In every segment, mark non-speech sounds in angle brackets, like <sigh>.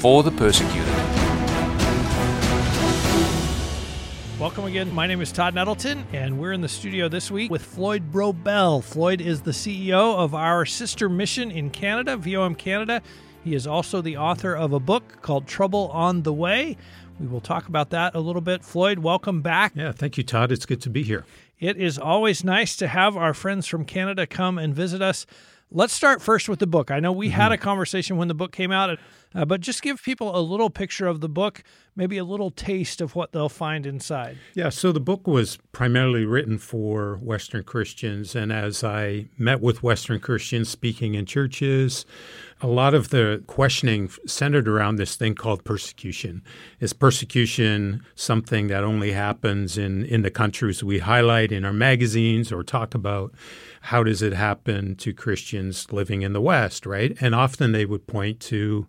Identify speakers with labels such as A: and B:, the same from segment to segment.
A: for the persecuted.
B: Welcome again. My name is Todd Nettleton, and we're in the studio this week with Floyd Brobbel. Floyd is the CEO of our sister mission in Canada, VOM Canada. He is also the author of a book called Trouble on the Way. We will talk about that a little bit. Floyd, welcome back.
C: Yeah, thank you, Todd. It's good to be here.
B: It is always nice to have our friends from Canada come and visit us. Let's start first with the book. I know we mm-hmm. had a conversation when the book came out, uh, but just give people a little picture of the book, maybe a little taste of what they'll find inside.
C: Yeah, so the book was primarily written for Western Christians. And as I met with Western Christians speaking in churches, a lot of the questioning centered around this thing called persecution. Is persecution something that only happens in, in the countries we highlight in our magazines or talk about? how does it happen to Christians living in the West, right? And often they would point to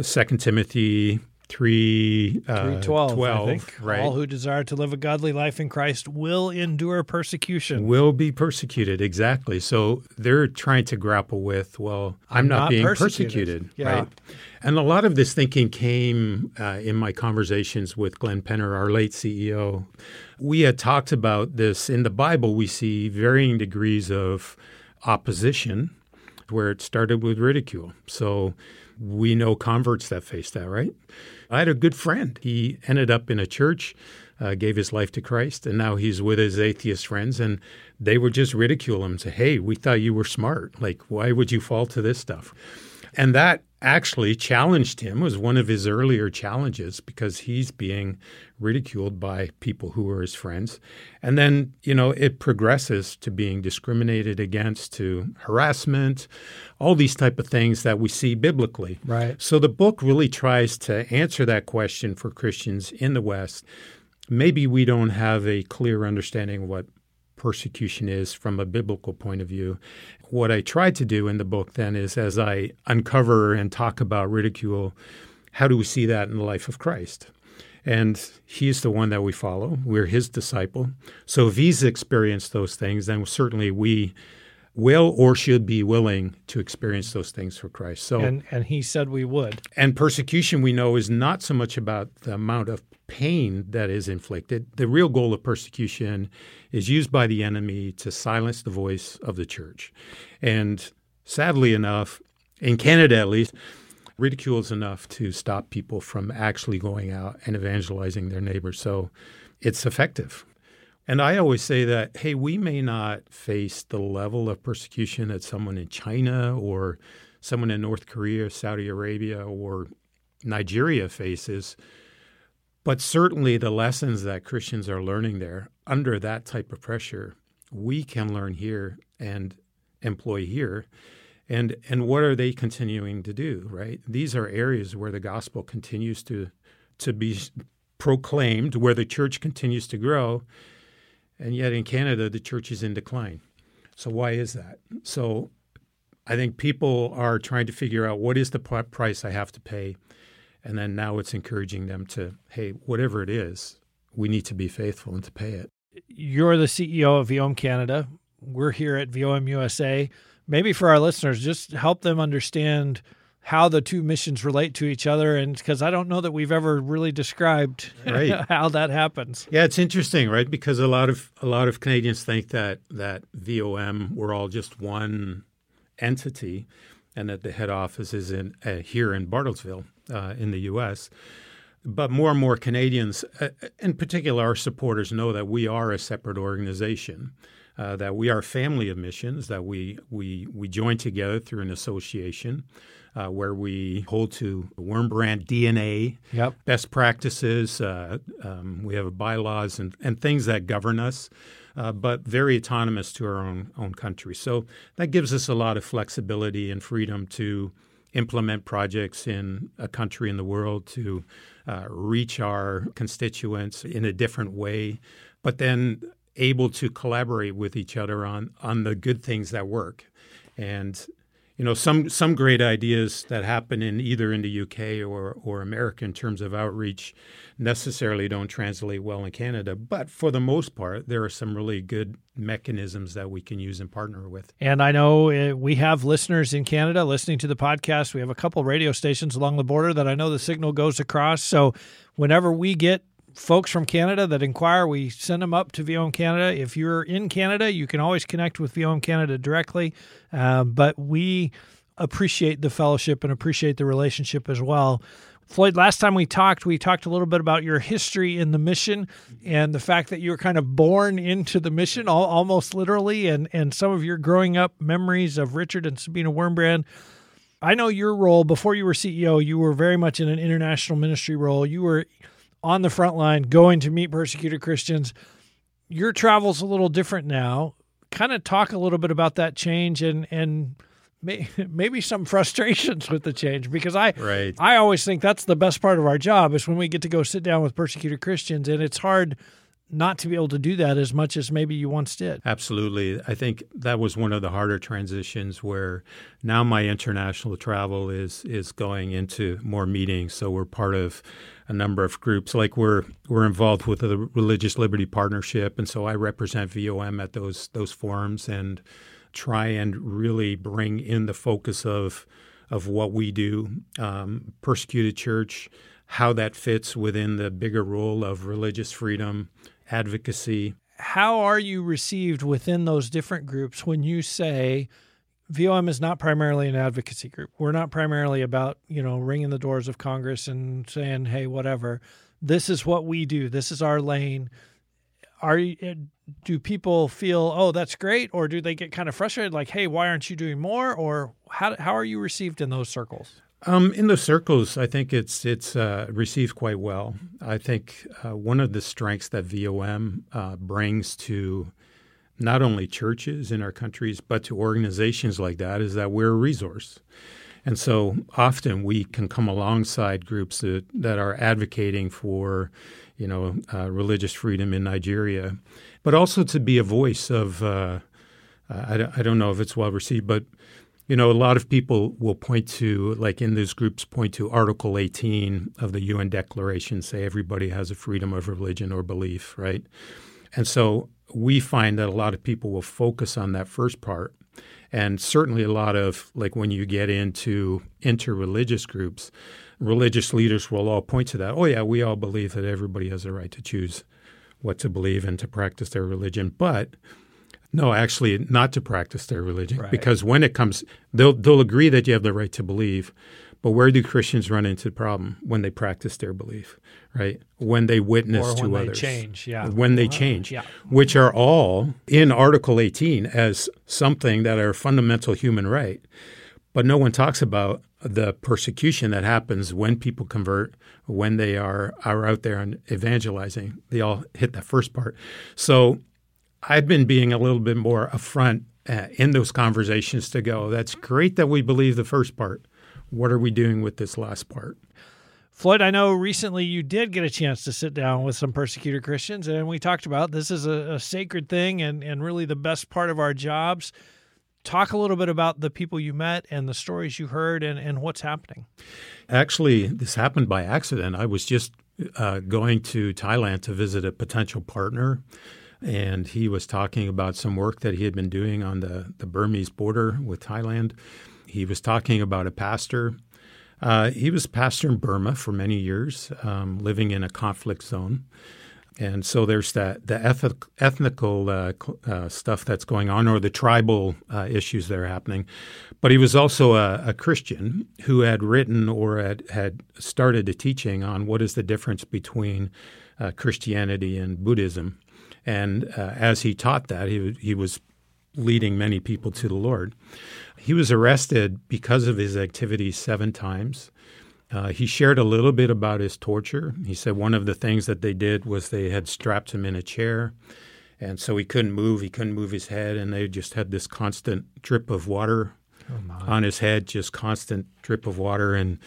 C: Second Timothy 3 uh, 12, 12 right?
B: All who desire to live a godly life in Christ will endure persecution.
C: Will be persecuted, exactly. So they're trying to grapple with, well, I'm not, not being persecuted, persecuted yeah. right? And a lot of this thinking came uh, in my conversations with Glenn Penner, our late CEO. We had talked about this in the Bible. We see varying degrees of opposition, where it started with ridicule. So we know converts that face that, right? I had a good friend. He ended up in a church, uh, gave his life to Christ, and now he's with his atheist friends, and they would just ridicule him say, Hey, we thought you were smart. Like, why would you fall to this stuff? And that actually challenged him was one of his earlier challenges because he's being ridiculed by people who are his friends. And then you know it progresses to being discriminated against to harassment all these type of things that we see biblically.
B: Right.
C: So the book really tries to answer that question for christians in the west. Maybe we don't have a clear understanding of what persecution is from a biblical point of view. What I try to do in the book then is as I uncover and talk about ridicule, how do we see that in the life of Christ? And he's the one that we follow. We're his disciple. So if he's experienced those things, then certainly we will or should be willing to experience those things for Christ.
B: So and, and he said we would.
C: And persecution we know is not so much about the amount of pain that is inflicted. The real goal of persecution is used by the enemy to silence the voice of the church. And sadly enough, in Canada at least, ridicule is enough to stop people from actually going out and evangelizing their neighbors. So it's effective. And I always say that, hey, we may not face the level of persecution that someone in China or someone in North Korea, Saudi Arabia, or Nigeria faces but certainly, the lessons that Christians are learning there under that type of pressure, we can learn here and employ here. And, and what are they continuing to do, right? These are areas where the gospel continues to, to be proclaimed, where the church continues to grow. And yet in Canada, the church is in decline. So, why is that? So, I think people are trying to figure out what is the price I have to pay and then now it's encouraging them to, hey, whatever it is, we need to be faithful and to pay it.
B: You're the CEO of VOM Canada. We're here at VOM USA. Maybe for our listeners, just help them understand how the two missions relate to each other and because i don't know that we've ever really described right. <laughs> how that happens
C: yeah it's interesting right because a lot of a lot of canadians think that that vom we're all just one entity and that the head office is in uh, here in bartlesville uh, in the U.S. But more and more Canadians, uh, in particular our supporters, know that we are a separate organization, uh, that we are family of missions, that we, we, we join together through an association. Uh, where we hold to Wurmbrand DNA,
B: yep.
C: best practices. Uh, um, we have bylaws and, and things that govern us, uh, but very autonomous to our own own country. So that gives us a lot of flexibility and freedom to implement projects in a country in the world to uh, reach our constituents in a different way, but then able to collaborate with each other on on the good things that work. And you know some some great ideas that happen in either in the UK or or America in terms of outreach necessarily don't translate well in Canada, but for the most part there are some really good mechanisms that we can use and partner with.
B: And I know uh, we have listeners in Canada listening to the podcast. We have a couple radio stations along the border that I know the signal goes across. So whenever we get folks from Canada that inquire, we send them up to VOM Canada. If you're in Canada, you can always connect with VOM Canada directly. Uh, but we appreciate the fellowship and appreciate the relationship as well. Floyd, last time we talked, we talked a little bit about your history in the mission and the fact that you were kind of born into the mission, almost literally, and, and some of your growing up memories of Richard and Sabina Wurmbrand. I know your role before you were CEO, you were very much in an international ministry role. You were on the front line going to meet persecuted Christians. Your travel's a little different now. Kind of talk a little bit about that change and and may, <laughs> maybe some frustrations with the change because I
C: right.
B: I always think that's the best part of our job is when we get to go sit down with persecuted Christians and it's hard not to be able to do that as much as maybe you once did.
C: Absolutely. I think that was one of the harder transitions where now my international travel is is going into more meetings. So we're part of a number of groups. Like we're we're involved with the Religious Liberty Partnership, and so I represent VOM at those those forums and try and really bring in the focus of of what we do, um, persecuted church, how that fits within the bigger role of religious freedom, advocacy.
B: How are you received within those different groups when you say VOM is not primarily an advocacy group. We're not primarily about, you know, ringing the doors of Congress and saying, "Hey, whatever. This is what we do. This is our lane." Are eh, do people feel, "Oh, that's great," or do they get kind of frustrated like, "Hey, why aren't you doing more?" or how how are you received in those circles?
C: Um, in those circles, I think it's it's uh, received quite well. I think uh, one of the strengths that VOM uh, brings to not only churches in our countries, but to organizations like that is that we're a resource. And so often we can come alongside groups that, that are advocating for, you know, uh, religious freedom in Nigeria, but also to be a voice of, uh, I, I don't know if it's well received, but, you know, a lot of people will point to, like in these groups, point to Article 18 of the UN Declaration, say everybody has a freedom of religion or belief, right? And so we find that a lot of people will focus on that first part. And certainly, a lot of, like when you get into interreligious groups, religious leaders will all point to that. Oh, yeah, we all believe that everybody has a right to choose what to believe and to practice their religion. But no, actually, not to practice their religion. Right. Because when it comes, they'll, they'll agree that you have the right to believe. But where do Christians run into the problem when they practice their belief, right? When they witness
B: or
C: to
B: when
C: others,
B: they change, yeah.
C: When they uh-huh. change, yeah. which are all in Article 18 as something that are fundamental human right. But no one talks about the persecution that happens when people convert, when they are are out there and evangelizing. They all hit that first part. So I've been being a little bit more upfront uh, in those conversations to go. That's great that we believe the first part what are we doing with this last part?
B: Floyd, I know recently you did get a chance to sit down with some persecuted Christians, and we talked about this is a, a, sacred thing and, and really the best part of our jobs. Talk a little bit about the people you met and the stories you heard and, and what's happening.
C: Actually, this happened by accident. I was just uh, going to Thailand to visit a potential partner, and he was talking about some work that he had been doing on the, the Burmese border with Thailand he was talking about a pastor. Uh, he was pastor in Burma for many years, um, living in a conflict zone. And so there's that the eth- ethnical uh, uh, stuff that's going on, or the tribal uh, issues that are happening. But he was also a, a, Christian who had written or had, had started a teaching on what is the difference between uh, Christianity and Buddhism. And uh, as he taught that, he, he was leading many people to the Lord. He was arrested because of his activities seven times. Uh, he shared a little bit about his torture. He said one of the things that they did was they had strapped him in a chair, and so he couldn't move. He couldn't move his head, and they just had this constant drip of water on his head, just constant drip of water, and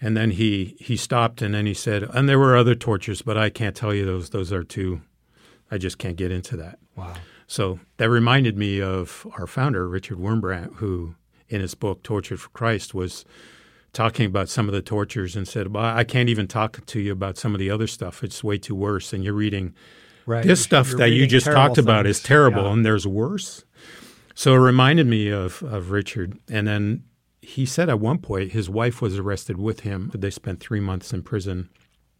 C: and then he he stopped, and then he said, and there were other tortures, but I can't tell you those. Those are too. I just can't get into that.
B: Wow.
C: So that reminded me of our founder, Richard Wurmbrand, who in his book Tortured for Christ was talking about some of the tortures and said, well, I can't even talk to you about some of the other stuff. It's way too worse. And you're reading
B: Right.
C: this stuff
B: You're
C: that you just talked about is terrible
B: Yeah.
C: and there's worse. So it reminded me of, of Richard. And then he said at one point his wife was arrested with him. They spent three months in prison.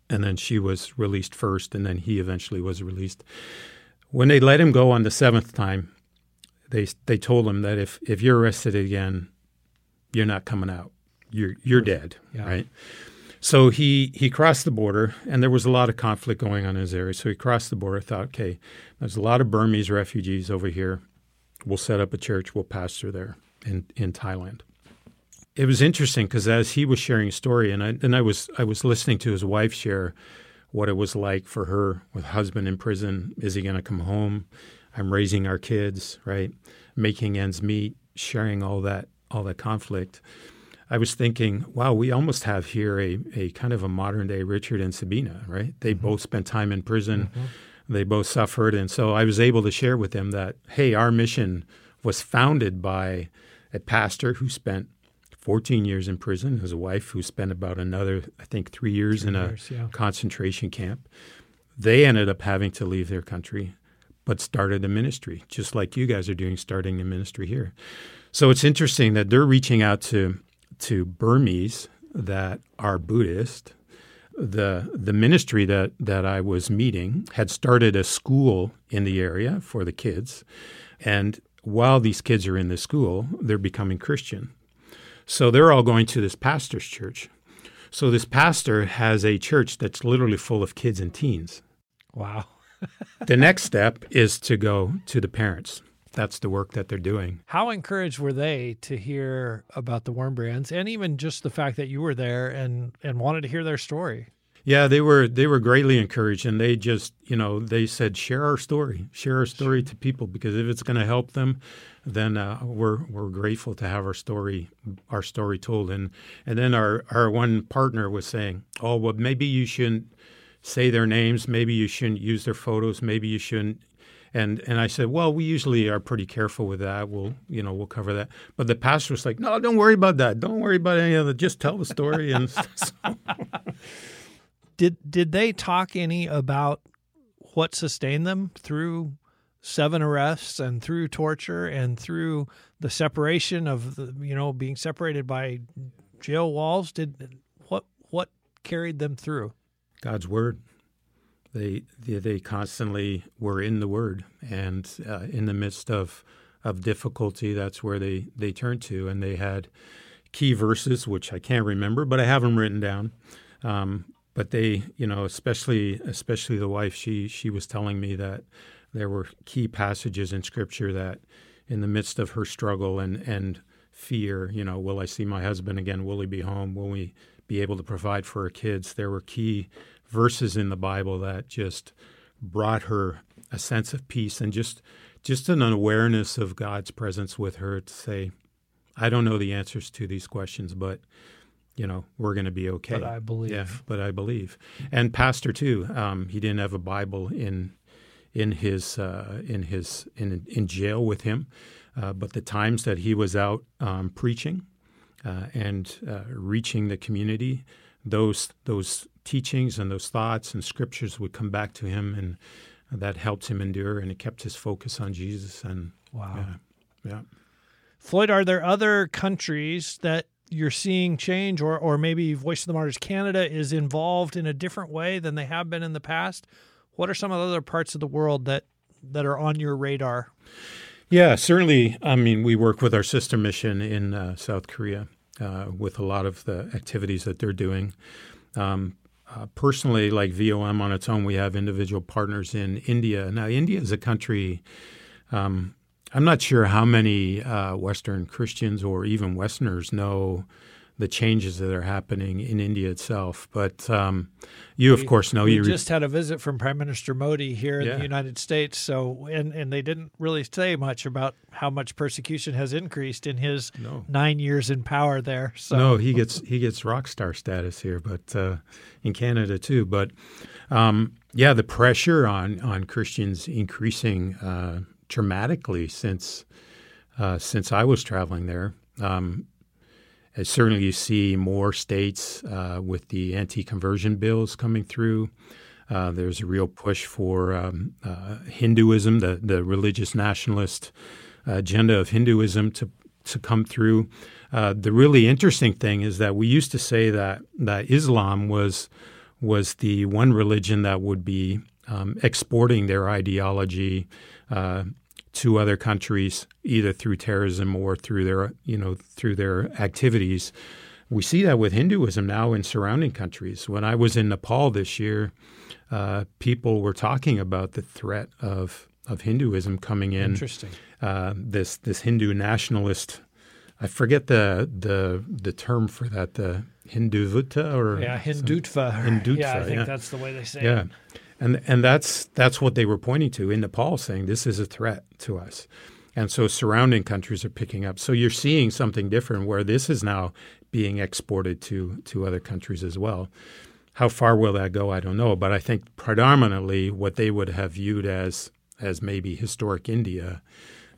C: And then she was released first, and then he eventually was released. When they let him go on the seventh time, they they told him that if, if you're arrested again, you're not coming out. You're you're dead,
B: Yeah.
C: right? So he he crossed the border, and there was a lot of conflict going on in his area. So he crossed the border. Thought, okay, there's a lot of Burmese refugees over here. We'll set up a church. We'll pastor there in in Thailand. It was interesting because as he was sharing his story, and I and I was I was listening to his wife share what it was like for her with husband in prison. Is he going to come home? I'm raising our kids, right? Making ends meet, sharing all that all that conflict. I was thinking, wow, we almost have here a, a kind of a modern day Richard and Sabina, right? They mm-hmm. both spent time in prison. Mm-hmm. They both suffered. And so I was able to share with them that, hey, our mission was founded by a pastor who spent 14 years in prison, his wife who spent about another, I think, three years in a
B: years, yeah.
C: concentration camp. They ended up having to leave their country, but started a ministry, just like you guys are doing, starting a ministry here. So it's interesting that they're reaching out to to Burmese that are Buddhist. The the ministry that that I was meeting had started a school in the area for the kids, and while these kids are in the school, they're becoming Christian. So they're all going to this pastor's church. So this pastor has a church that's literally full of kids and teens.
B: Wow.
C: The next step is to go to the parents. That's the work that they're doing.
B: How encouraged were they to hear about the Wurmbrands and even just the fact that you were there and, and wanted to hear their story?
C: Yeah, they were they were greatly encouraged, and they just you know they said share our story, share our story to people because if it's going to help them, then uh, we're we're grateful to have our story our story told. And and then our our one partner was saying, oh well, maybe you shouldn't say their names, maybe you shouldn't use their photos, maybe you shouldn't. And and I said, well, we usually are pretty careful with that. We'll you know we'll cover that. But the pastor was like, no, don't worry about that. Don't worry about any of that. Just tell the story. And <laughs> so,
B: Did did they talk any about what sustained them through seven arrests and through torture and through the separation of the you know being separated by jail walls? Did what what carried them through?
C: God's word. They they, they constantly were in the word, and uh, in the midst of of difficulty, that's where they they turned to, and they had key verses which I can't remember, but I have them written down. Um, but they, you know, especially especially the wife, she she was telling me that there were key passages in Scripture that, in the midst of her struggle and and fear, you know, will I see my husband again? Will he be home? Will we be able to provide for our kids? There were key verses in the Bible that just brought her a sense of peace and just just an awareness of God's presence with her to say, I don't know the answers to these questions, but you know we're going to be okay.
B: But I believe.
C: Yeah, but I believe. And pastor too. Um, he didn't have a Bible in in his uh, in his in in jail with him, uh, but the times that he was out um, preaching uh, and uh, reaching the community, those those teachings and those thoughts and scriptures would come back to him, and that helped him endure, and it kept his focus on Jesus. And
B: Wow.
C: yeah, yeah.
B: Floyd, are there other countries that you're seeing change, or or maybe Voice of the Martyrs Canada is involved in a different way than they have been in the past? What are some of the other parts of the world that that are on your radar?
C: Yeah, certainly. I mean, we work with our sister mission in uh, South Korea uh, with a lot of the activities that they're doing. Um, uh, personally, like VOM on its own, we have individual partners in India. Now, India is a country. Um, I'm not sure how many uh, Western Christians or even Westerners know the changes that are happening in India itself. But um, you, of
B: We-
C: course, know you. re-
B: just had a visit from Prime Minister Modi here in
C: Yeah.
B: the United States. So, and and they didn't really say much about how much persecution has increased in his
C: No.
B: nine years in power there. So,
C: No, he gets he gets rock star status here, but uh, in Canada too. But um, yeah, the pressure on on Christians increasing uh, dramatically since uh, since I was traveling there. Um, certainly, you see more states uh, with the anti-conversion bills coming through. Uh, there's a real push for um, uh, Hinduism, the the religious nationalist agenda of Hinduism to to come through. Uh, the really interesting thing is that we used to say that that Islam was was the one religion that would be um, exporting their ideology to other countries, either through terrorism or through their you know through their activities. We see that with Hinduism now in surrounding countries. When I was in Nepal this year, uh, people were talking about the threat of of Hinduism coming in
B: interesting.
C: uh, this this Hindu nationalist. I forget the the the term for that. The Hinduvuta or
B: Yeah, Hindutva.
C: Hindutva,
B: Yeah, I think
C: yeah.
B: that's the way they say
C: yeah,
B: it.
C: And and that's that's what they were pointing to in Nepal, saying this is a threat to us, and so surrounding countries are picking up. So you're seeing something different where this is now being exported to to other countries as well. How far will that go? I don't know, but I think predominantly what they would have viewed as as maybe historic India,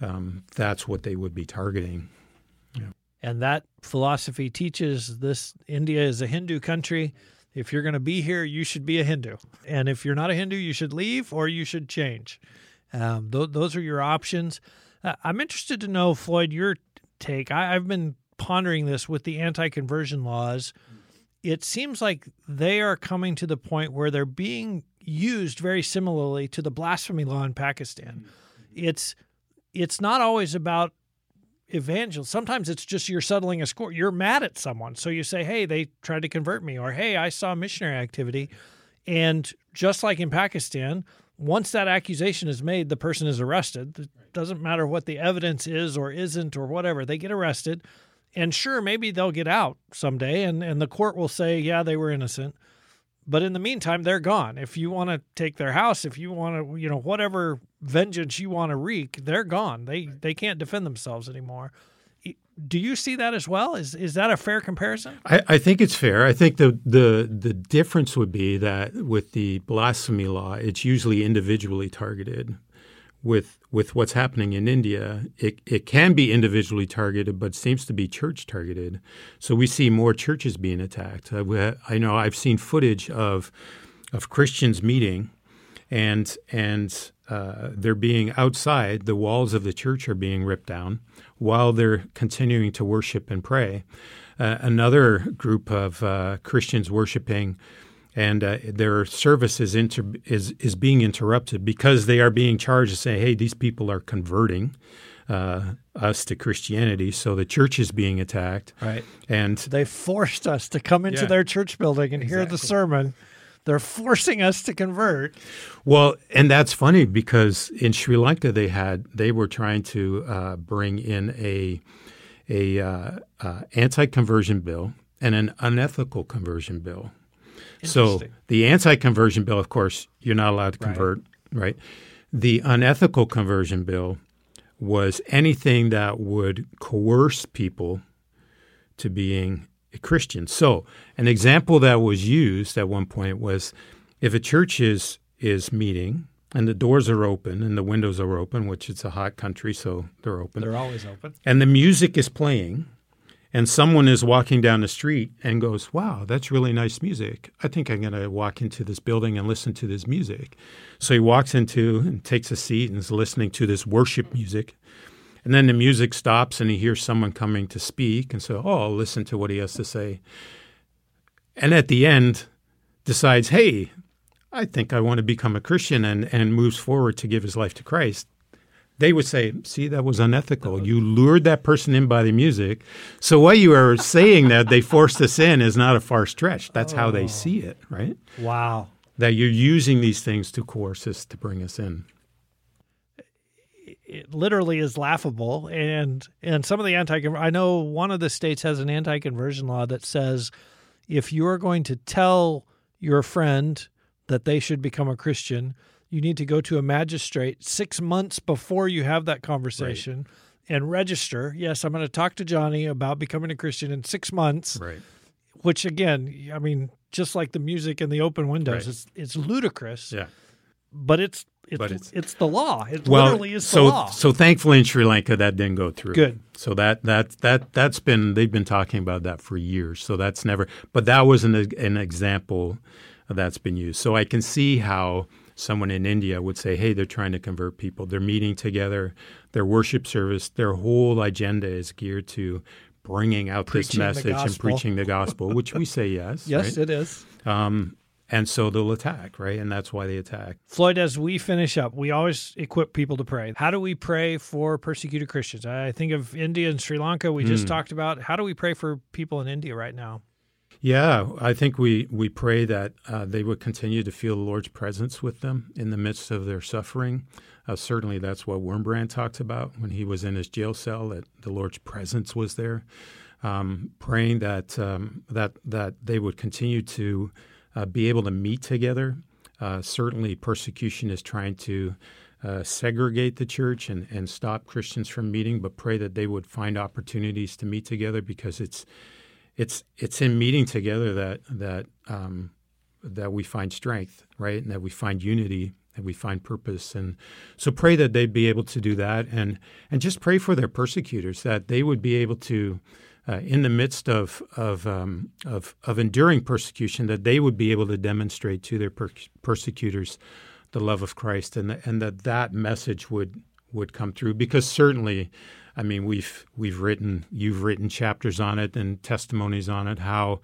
C: um, that's what they would be targeting.
B: And that philosophy teaches this India is a Hindu country. If you're going to be here, you should be a Hindu. And if you're not a Hindu, you should leave or you should change. Um, th- those are your options. Uh, I'm interested to know, Floyd, your take. I- I've been pondering this with the anti conversion laws. It seems like they are coming to the point where they're being used very similarly to the blasphemy law in Pakistan. It's it's not always about evangel. Sometimes it's just you're settling a score. You're mad at someone. So you say, hey, they tried to convert me, or hey, I saw missionary activity. And just like in Pakistan, once that accusation is made, the person is arrested. It doesn't matter what the evidence is or isn't or whatever, they get arrested. And sure, maybe they'll get out someday and, and the court will say, yeah, they were innocent. But in the meantime, they're gone. If you want to take their house, if you want to, you know, whatever vengeance you want to wreak, they're gone. They they can't defend themselves anymore. Do you see that as well? Is is that a fair comparison?
C: I, I think it's fair. I think the, the the difference would be that with the blasphemy law, it's usually individually targeted. With with what's happening in India, it, it can be individually targeted, but seems to be church targeted. So we see more churches being attacked. Uh, we ha- I know I've seen footage of of Christians meeting, and and uh, they're being outside. The walls of the church are being ripped down while they're continuing to worship and pray. Uh, another group of uh, Christians worshiping, and uh, their service is, inter- is is being interrupted because they are being charged to say, "Hey, these people are converting." Uh, us to Christianity, so the church is being attacked,
B: Right.
C: and
B: They forced us to come into
C: Yeah.
B: their church building and hear the sermon. They're forcing us to convert.
C: Well, and that's funny because in Sri Lanka they had they were trying to uh, bring in a a uh, uh, anti-conversion bill and an unethical conversion bill. So the anti-conversion bill, of course, you're not allowed to
B: Right.
C: convert, right? The unethical conversion bill was anything that would coerce people to being Christian. So, an example that was used at one point was if a church is is meeting and the doors are open and the windows are open, which it's a hot country, so they're open,
B: They're always open.
C: and the music is playing, and someone is walking down the street and goes, "Wow, that's really nice music. I think I'm going to walk into this building and listen to this music." So he walks into and takes a seat and is listening to this worship music. And then the music stops and he hears someone coming to speak and so, "Oh, I'll listen to what he has to say." And at the end decides, "Hey, I think I want to become a Christian," and and moves forward to give his life to Christ they would say, "See, that was unethical. You lured that person in by the music." So what you are saying that they forced us in is not a far stretch. That's how they oh. see it, right?
B: Wow.
C: That you're using these things to coerce us to bring us in.
B: It literally is laughable. And and some of the anti I know one of the states has an anti conversion law that says if you are going to tell your friend that they should become a Christian, you need to go to a magistrate six months before you have that conversation right. and register. Yes, I'm going to talk to Johnny about becoming a Christian in six months.
C: Right.
B: Which again, I mean, just like the music in the open windows, right. it's it's ludicrous.
C: Yeah.
B: But it's it's, but it's, it's the law. It
C: well,
B: literally is
C: so,
B: the law.
C: So thankfully in Sri Lanka that didn't go through.
B: Good.
C: So that that that that's been they've been talking about that for years. So that's never. But that was an an example that's been used. So I can see how someone in India would say, "Hey, they're trying to convert people. They're meeting together. Their worship service, their whole agenda is geared to bringing out
B: preaching
C: this message and preaching the gospel." Which we say <laughs> yes.
B: yes,
C: right?
B: it is.
C: Um, and so they'll attack, right? And that's why they attack.
B: Floyd, as we finish up, we always equip people to pray. How do we pray for persecuted Christians? I think of India and Sri Lanka, we just mm. talked about. How do we pray for people in India right now?
C: Yeah, I think we, we pray that uh, they would continue to feel the Lord's presence with them in the midst of their suffering. Uh, certainly, that's what Wurmbrand talked about when he was in his jail cell, that the Lord's presence was there. Um, praying that, um, that, that they would continue to uh, be able to meet together. Uh, certainly, persecution is trying to uh, segregate the church and, and stop Christians from meeting, but pray that they would find opportunities to meet together because it's it's it's in meeting together that that um, that we find strength, right, and that we find unity, that we find purpose, and so pray that they'd be able to do that, and and just pray for their persecutors that they would be able to uh, in the midst of of, um, of, of enduring persecution, that they would be able to demonstrate to their per- persecutors the love of Christ, and the, and that that message would would come through. Because certainly, I mean, we've we've written you've written chapters on it and testimonies on it how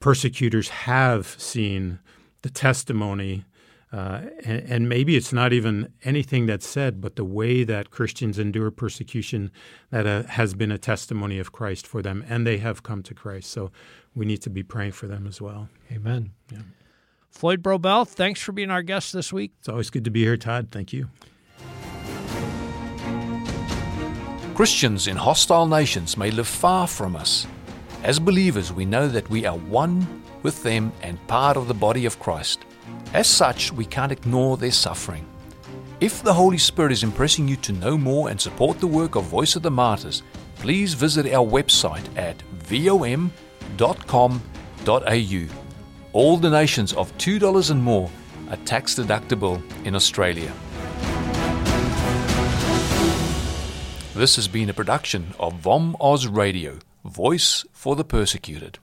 C: persecutors have seen the testimony uh, and, and, maybe it's not even anything that's said, but the way that Christians endure persecution that uh, has been a testimony of Christ for them, and they have come to Christ. So we need to be praying for them as well.
B: Amen. Yeah. Floyd Brobbel, thanks for being our guest this week.
C: It's always good to be here, Todd. Thank you.
A: Christians in hostile nations may live far from us. As believers, we know that we are one with them and part of the body of Christ. As such, we can't ignore their suffering. If the Holy Spirit is impressing you to know more and support the work of Voice of the Martyrs, please visit our website at vom.com.au. All donations of $2 and more are tax deductible in Australia. This has been a production of VOM Oz Radio, Voice for the Persecuted.